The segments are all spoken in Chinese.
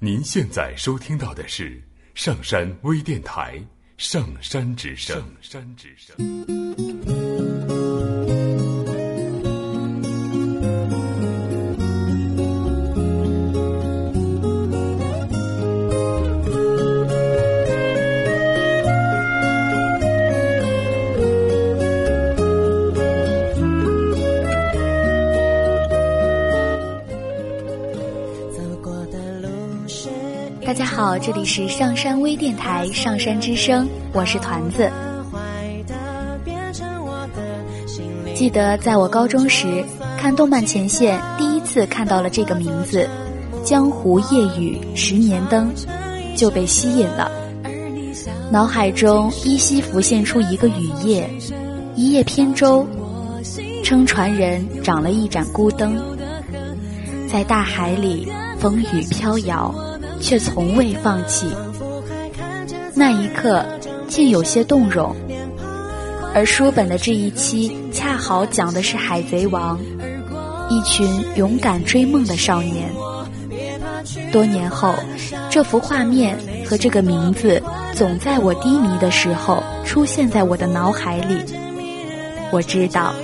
您现在收听到的是上山微电台《上山之声》。上山之声。好，这里是上山微电台《上山之声》，我是团子。记得在我高中时看动漫前线，第一次看到了这个名字《江湖夜雨十年灯》，就被吸引了。脑海中依稀浮现出一个雨夜，一叶扁舟，撑船人长了一盏孤灯，在大海里风雨飘摇。却从未放弃。那一刻，竟有些动容。而书本的这一期，恰好讲的是海贼王，一群勇敢追梦的少年。多年后，这幅画面和这个名字，总在我低迷的时候出现在我的脑海里。我知道，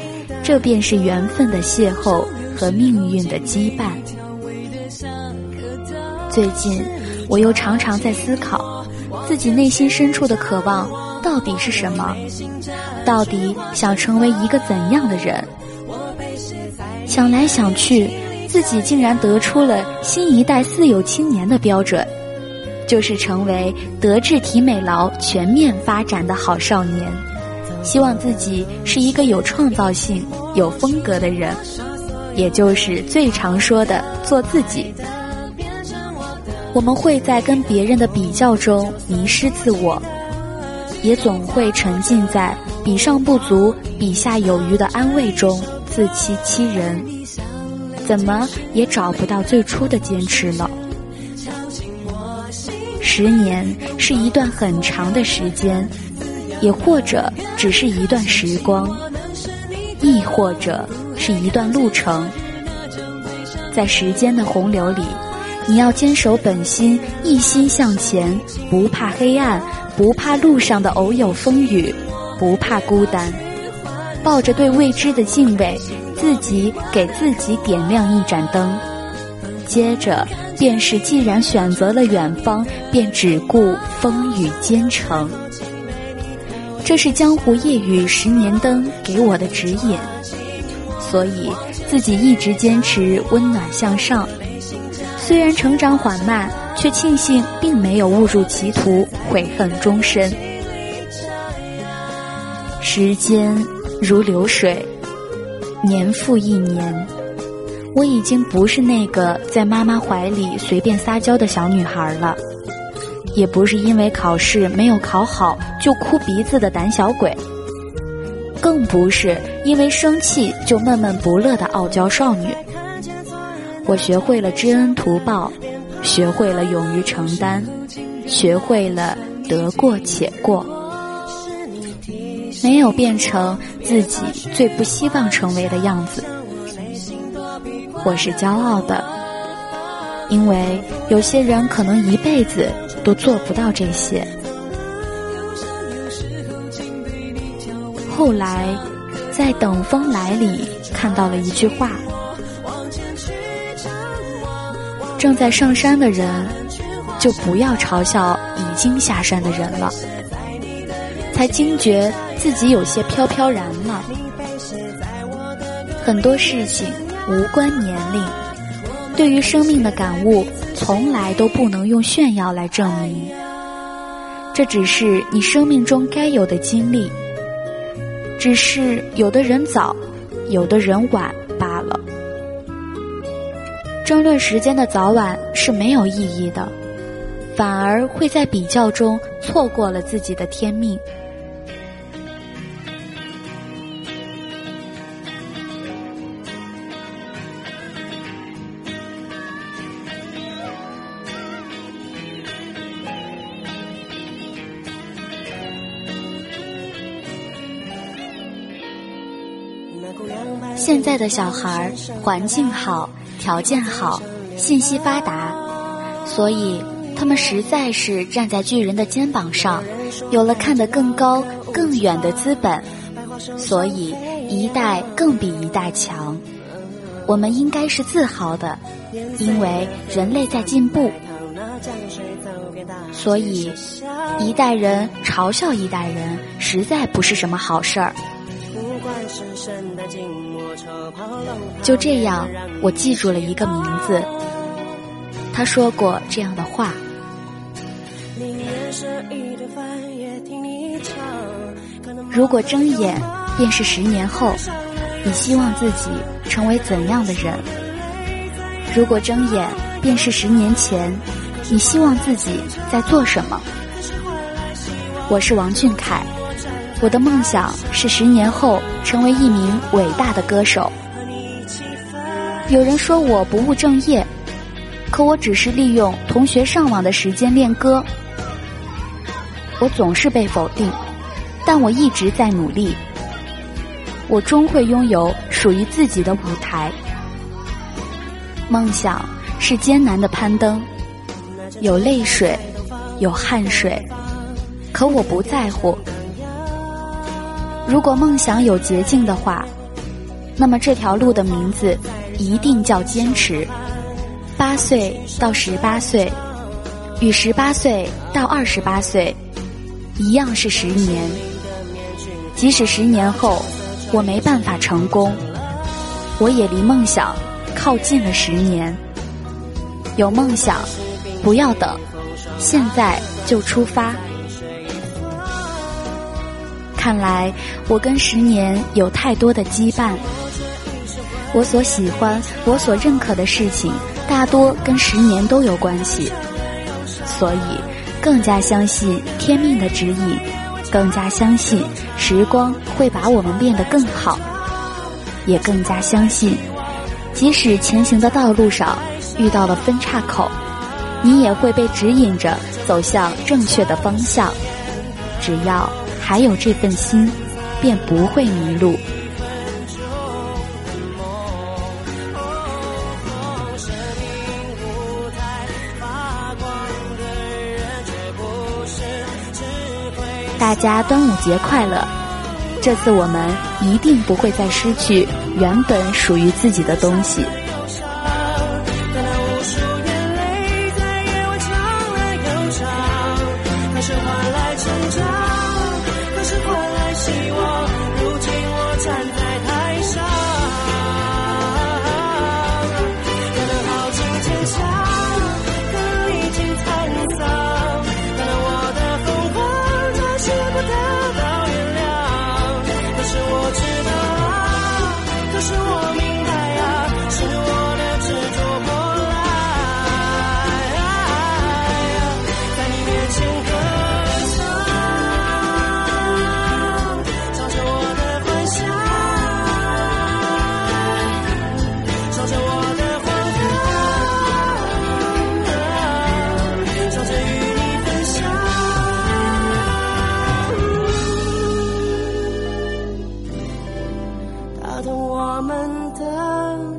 这便是缘分的邂逅和命运的羁绊。最近，我又常常在思考，自己内心深处的渴望到底是什么？到底想成为一个怎样的人？想来想去，自己竟然得出了新一代四有青年的标准，就是成为德智体美劳全面发展的好少年。希望自己是一个有创造性、有风格的人，也就是最常说的做自己。我们会在跟别人的比较中迷失自我，也总会沉浸在比上不足、比下有余的安慰中自欺欺人，怎么也找不到最初的坚持了。十年是一段很长的时间，也或者只是一段时光，亦或者是一段路程，在时间的洪流里。你要坚守本心，一心向前，不怕黑暗，不怕路上的偶有风雨，不怕孤单，抱着对未知的敬畏，自己给自己点亮一盏灯。接着便是，既然选择了远方，便只顾风雨兼程。这是江湖夜雨十年灯给我的指引，所以自己一直坚持温暖向上。虽然成长缓慢，却庆幸并没有误入歧途，悔恨终身。时间如流水，年复一年，我已经不是那个在妈妈怀里随便撒娇的小女孩了，也不是因为考试没有考好就哭鼻子的胆小鬼，更不是因为生气就闷闷不乐的傲娇少女。我学会了知恩图报，学会了勇于承担，学会了得过且过，没有变成自己最不希望成为的样子。我是骄傲的，因为有些人可能一辈子都做不到这些。后来，在《等风来》里看到了一句话。正在上山的人，就不要嘲笑已经下山的人了。才惊觉自己有些飘飘然了。很多事情无关年龄，对于生命的感悟，从来都不能用炫耀来证明。这只是你生命中该有的经历，只是有的人早，有的人晚。争论时间的早晚是没有意义的，反而会在比较中错过了自己的天命。现在的小孩环境好。条件好，信息发达，所以他们实在是站在巨人的肩膀上，有了看得更高、更远的资本，所以一代更比一代强。我们应该是自豪的，因为人类在进步。所以，一代人嘲笑一代人，实在不是什么好事儿。就这样，我记住了一个名字。他说过这样的话：如果睁眼便是十年后，你希望自己成为怎样的人？如果睁眼便是十年前。你希望自己在做什么？我是王俊凯，我的梦想是十年后成为一名伟大的歌手。有人说我不务正业，可我只是利用同学上网的时间练歌。我总是被否定，但我一直在努力。我终会拥有属于自己的舞台。梦想是艰难的攀登。有泪水，有汗水，可我不在乎。如果梦想有捷径的话，那么这条路的名字一定叫坚持。八岁到十八岁，与十八岁到二十八岁，一样是十年。即使十年后我没办法成功，我也离梦想靠近了十年。有梦想。不要等，现在就出发。看来我跟十年有太多的羁绊。我所喜欢、我所认可的事情，大多跟十年都有关系，所以更加相信天命的指引，更加相信时光会把我们变得更好，也更加相信，即使前行的道路上遇到了分岔口。你也会被指引着走向正确的方向，只要还有这份心，便不会迷路。大家端午节快乐！这次我们一定不会再失去原本属于自己的东西。